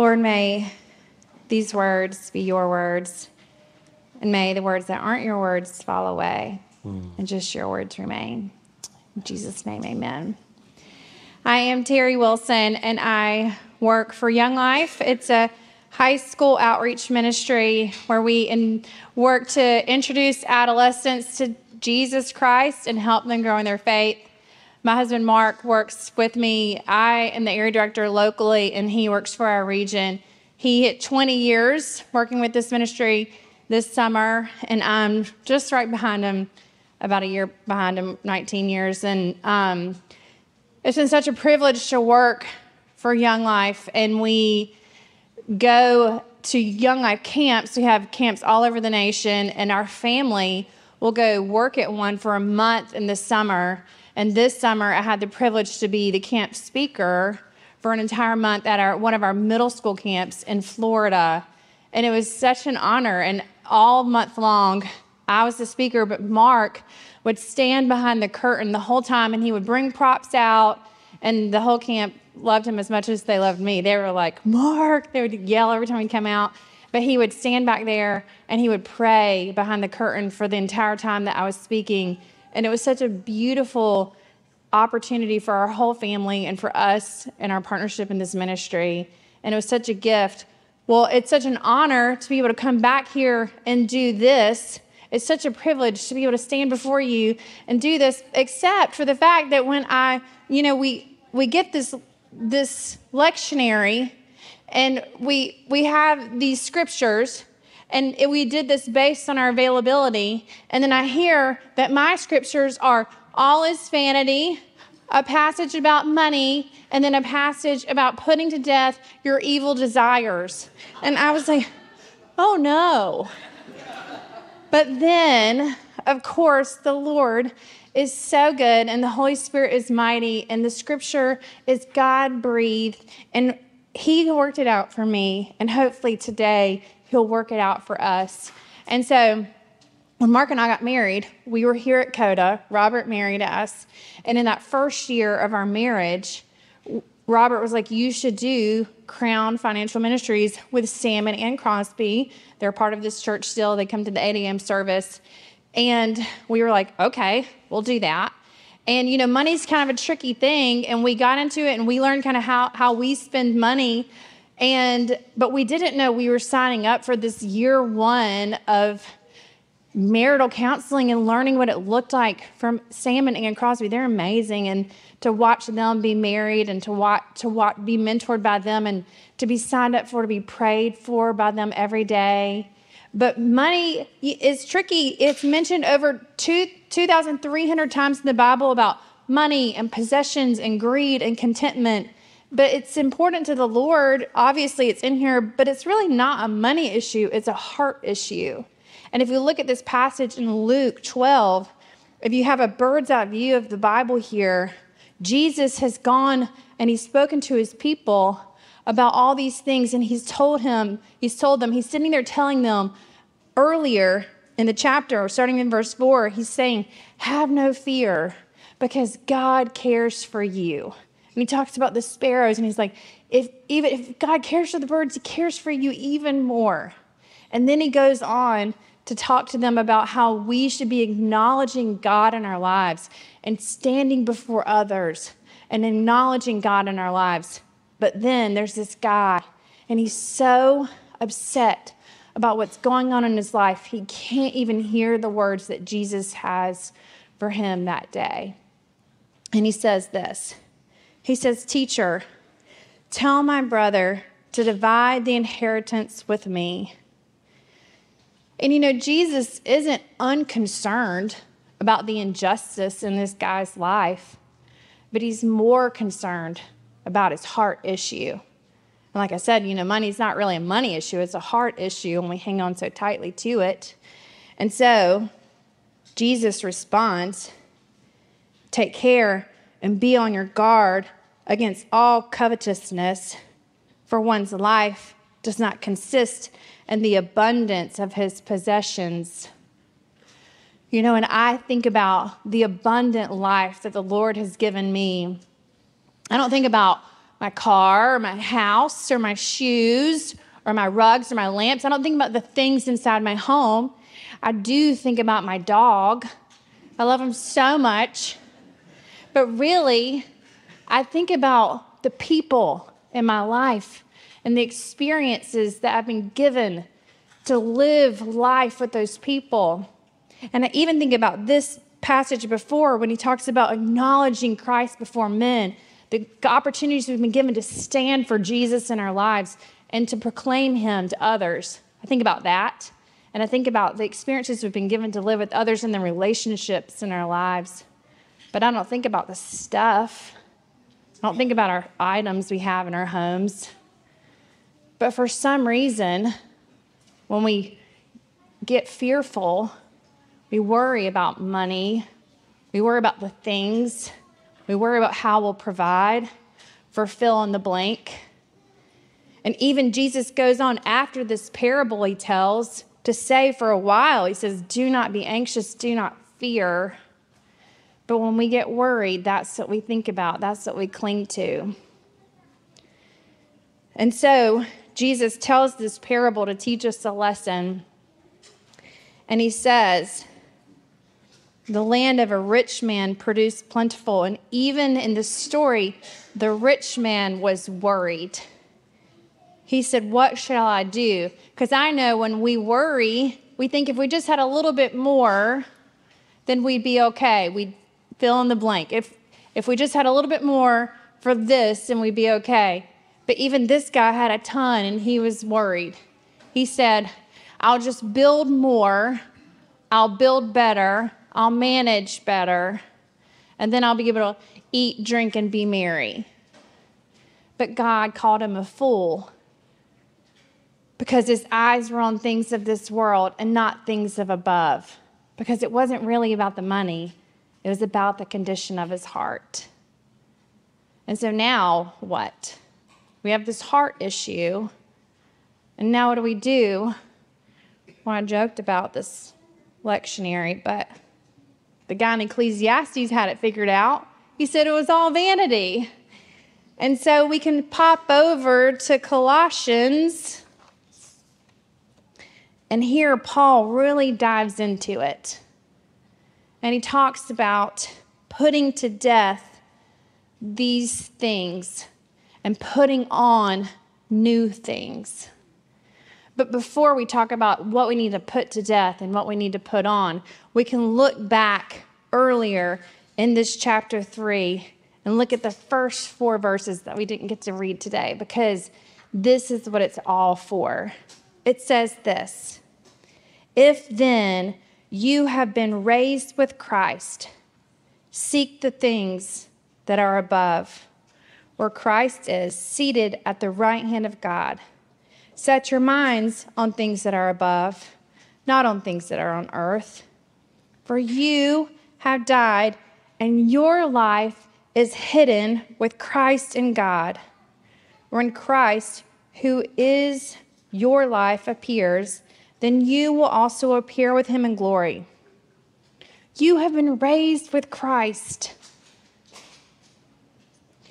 Lord, may these words be your words, and may the words that aren't your words fall away, hmm. and just your words remain. In Jesus' name, amen. I am Terry Wilson, and I work for Young Life. It's a high school outreach ministry where we in, work to introduce adolescents to Jesus Christ and help them grow in their faith. My husband Mark works with me. I am the area director locally, and he works for our region. He hit 20 years working with this ministry this summer, and I'm just right behind him, about a year behind him, 19 years. And um, it's been such a privilege to work for Young Life, and we go to Young Life camps. We have camps all over the nation, and our family will go work at one for a month in the summer. And this summer, I had the privilege to be the camp speaker for an entire month at our, one of our middle school camps in Florida. And it was such an honor. And all month long, I was the speaker, but Mark would stand behind the curtain the whole time and he would bring props out. And the whole camp loved him as much as they loved me. They were like, Mark, they would yell every time he'd come out. But he would stand back there and he would pray behind the curtain for the entire time that I was speaking. And it was such a beautiful opportunity for our whole family and for us and our partnership in this ministry. And it was such a gift. Well, it's such an honor to be able to come back here and do this. It's such a privilege to be able to stand before you and do this, except for the fact that when I, you know, we we get this this lectionary and we we have these scriptures and we did this based on our availability. And then i hear that my scriptures are all is vanity a passage about money and then a passage about putting to death your evil desires. And i was like oh no. But then of course the lord is so good and the holy spirit is mighty and the scripture is god breathed and he worked it out for me, and hopefully today he'll work it out for us. And so when Mark and I got married, we were here at CODA. Robert married us. And in that first year of our marriage, Robert was like, You should do Crown Financial Ministries with Sam and Ann and Crosby. They're part of this church still. They come to the 8 a.m. service. And we were like, Okay, we'll do that. And you know, money's kind of a tricky thing, and we got into it and we learned kind of how how we spend money. And but we didn't know we were signing up for this year one of marital counseling and learning what it looked like from Sam and Ann Crosby. They're amazing, and to watch them be married and to watch to watch, be mentored by them and to be signed up for to be prayed for by them every day. But money is tricky. It's mentioned over two, 2,300 times in the Bible about money and possessions and greed and contentment. But it's important to the Lord. Obviously, it's in here, but it's really not a money issue, it's a heart issue. And if you look at this passage in Luke 12, if you have a bird's eye view of the Bible here, Jesus has gone and he's spoken to his people about all these things and he's told him he's told them he's sitting there telling them earlier in the chapter starting in verse 4 he's saying have no fear because god cares for you. And he talks about the sparrows and he's like if even if god cares for the birds he cares for you even more. And then he goes on to talk to them about how we should be acknowledging god in our lives and standing before others and acknowledging god in our lives but then there's this guy, and he's so upset about what's going on in his life, he can't even hear the words that Jesus has for him that day. And he says this He says, Teacher, tell my brother to divide the inheritance with me. And you know, Jesus isn't unconcerned about the injustice in this guy's life, but he's more concerned about his heart issue. And like I said, you know, money's not really a money issue, it's a heart issue, and we hang on so tightly to it. And so Jesus responds Take care and be on your guard against all covetousness, for one's life does not consist in the abundance of his possessions. You know, and I think about the abundant life that the Lord has given me I don't think about my car or my house or my shoes or my rugs or my lamps. I don't think about the things inside my home. I do think about my dog. I love him so much. But really, I think about the people in my life and the experiences that I've been given to live life with those people. And I even think about this passage before when he talks about acknowledging Christ before men, the opportunities we've been given to stand for Jesus in our lives and to proclaim him to others. I think about that. And I think about the experiences we've been given to live with others and the relationships in our lives. But I don't think about the stuff. I don't think about our items we have in our homes. But for some reason, when we get fearful, we worry about money, we worry about the things, we worry about how we'll provide for fill in the blank. And even Jesus goes on after this parable he tells to say for a while, he says, Do not be anxious, do not fear. But when we get worried, that's what we think about, that's what we cling to. And so Jesus tells this parable to teach us a lesson. And he says, The land of a rich man produced plentiful. And even in the story, the rich man was worried. He said, What shall I do? Because I know when we worry, we think if we just had a little bit more, then we'd be okay. We'd fill in the blank. If, if we just had a little bit more for this, then we'd be okay. But even this guy had a ton and he was worried. He said, I'll just build more, I'll build better, I'll manage better, and then I'll be able to eat, drink, and be merry. But God called him a fool because his eyes were on things of this world and not things of above. Because it wasn't really about the money, it was about the condition of his heart. And so now, what? We have this heart issue. And now, what do we do? Well, I joked about this lectionary, but the guy in Ecclesiastes had it figured out. He said it was all vanity. And so we can pop over to Colossians and here, Paul really dives into it. And he talks about putting to death these things and putting on new things. But before we talk about what we need to put to death and what we need to put on, we can look back earlier in this chapter 3 and look at the first four verses that we didn't get to read today because this is what it's all for. It says this if then you have been raised with Christ, seek the things that are above, where Christ is seated at the right hand of God. Set your minds on things that are above, not on things that are on earth. For you have died, and your life is hidden with Christ in God. When Christ, who is your life, appears, then you will also appear with him in glory. You have been raised with Christ.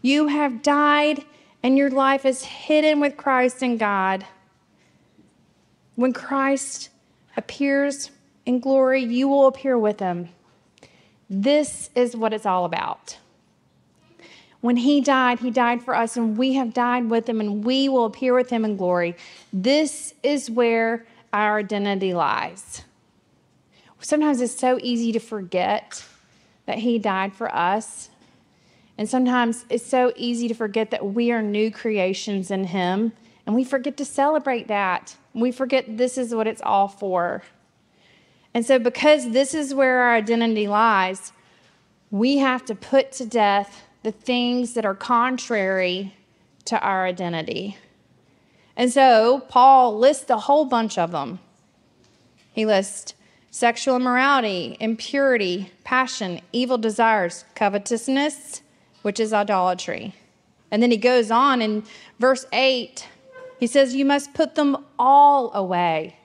You have died, and your life is hidden with Christ in God. When Christ appears in glory, you will appear with him. This is what it's all about. When he died, he died for us, and we have died with him, and we will appear with him in glory. This is where our identity lies. Sometimes it's so easy to forget that He died for us. And sometimes it's so easy to forget that we are new creations in Him. And we forget to celebrate that. We forget this is what it's all for. And so, because this is where our identity lies, we have to put to death the things that are contrary to our identity. And so Paul lists a whole bunch of them. He lists sexual immorality, impurity, passion, evil desires, covetousness, which is idolatry. And then he goes on in verse 8, he says, You must put them all away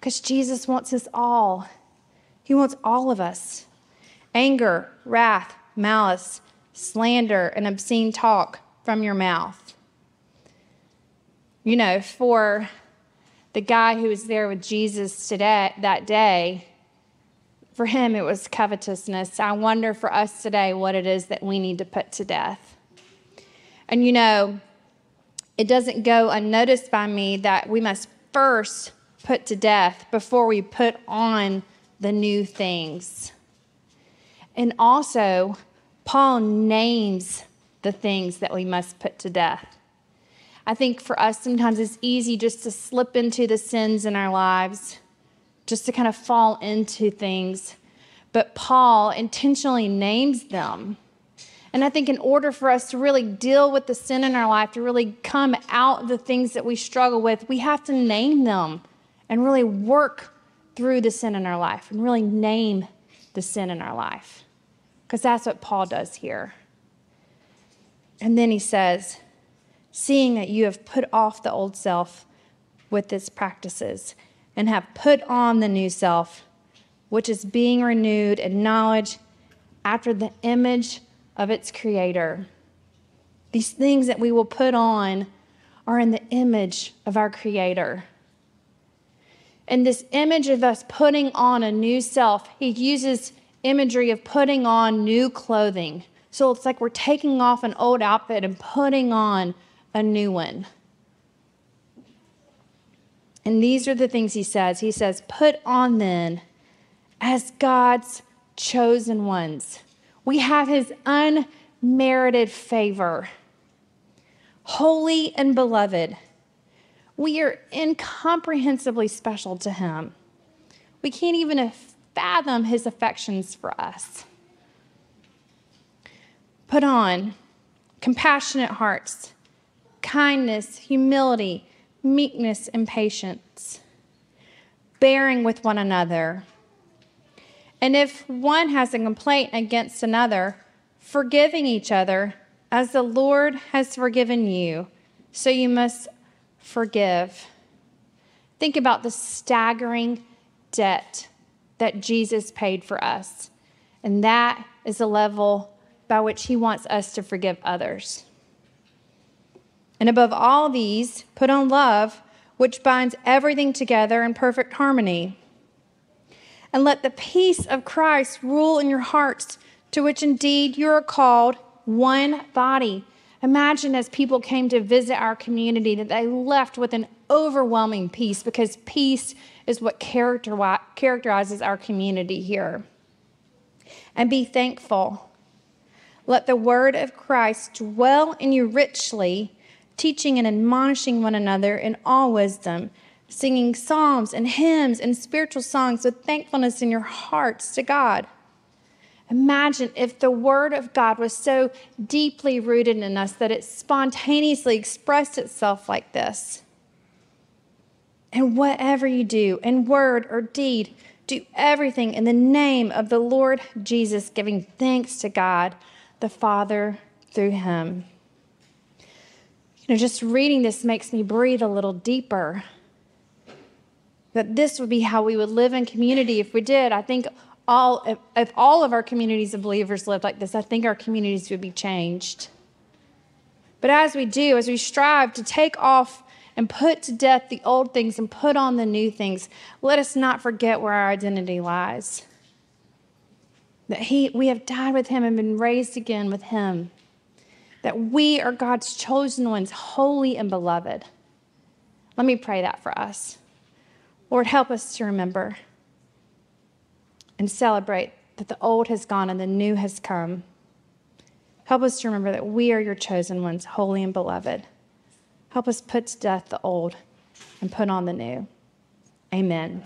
because Jesus wants us all. He wants all of us. Anger, wrath, malice, slander, and obscene talk from your mouth. You know, for the guy who was there with Jesus today, that day, for him it was covetousness. I wonder for us today what it is that we need to put to death. And you know, it doesn't go unnoticed by me that we must first put to death before we put on the new things. And also, Paul names the things that we must put to death. I think for us, sometimes it's easy just to slip into the sins in our lives, just to kind of fall into things. But Paul intentionally names them. And I think in order for us to really deal with the sin in our life, to really come out the things that we struggle with, we have to name them and really work through the sin in our life and really name the sin in our life. Because that's what Paul does here. And then he says, seeing that you have put off the old self with its practices and have put on the new self, which is being renewed in knowledge after the image of its creator. These things that we will put on are in the image of our creator. And this image of us putting on a new self, he uses imagery of putting on new clothing. So it's like we're taking off an old outfit and putting on a new one. And these are the things he says. He says, Put on then as God's chosen ones. We have his unmerited favor. Holy and beloved. We are incomprehensibly special to him. We can't even fathom his affections for us. Put on compassionate hearts, kindness, humility, meekness, and patience, bearing with one another. And if one has a complaint against another, forgiving each other as the Lord has forgiven you, so you must forgive. Think about the staggering debt that Jesus paid for us. And that is the level by which he wants us to forgive others. And above all these, put on love, which binds everything together in perfect harmony. And let the peace of Christ rule in your hearts, to which indeed you are called one body. Imagine as people came to visit our community that they left with an overwhelming peace because peace is what characterizes our community here. And be thankful. Let the word of Christ dwell in you richly, teaching and admonishing one another in all wisdom, singing psalms and hymns and spiritual songs with thankfulness in your hearts to God. Imagine if the Word of God was so deeply rooted in us that it spontaneously expressed itself like this. And whatever you do, in word or deed, do everything in the name of the Lord Jesus, giving thanks to God the Father through him. You know, just reading this makes me breathe a little deeper. That this would be how we would live in community if we did. I think all if, if all of our communities of believers lived like this, I think our communities would be changed. But as we do, as we strive to take off and put to death the old things and put on the new things, let us not forget where our identity lies. That he, we have died with him and been raised again with him. That we are God's chosen ones, holy and beloved. Let me pray that for us. Lord, help us to remember and celebrate that the old has gone and the new has come. Help us to remember that we are your chosen ones, holy and beloved. Help us put to death the old and put on the new. Amen.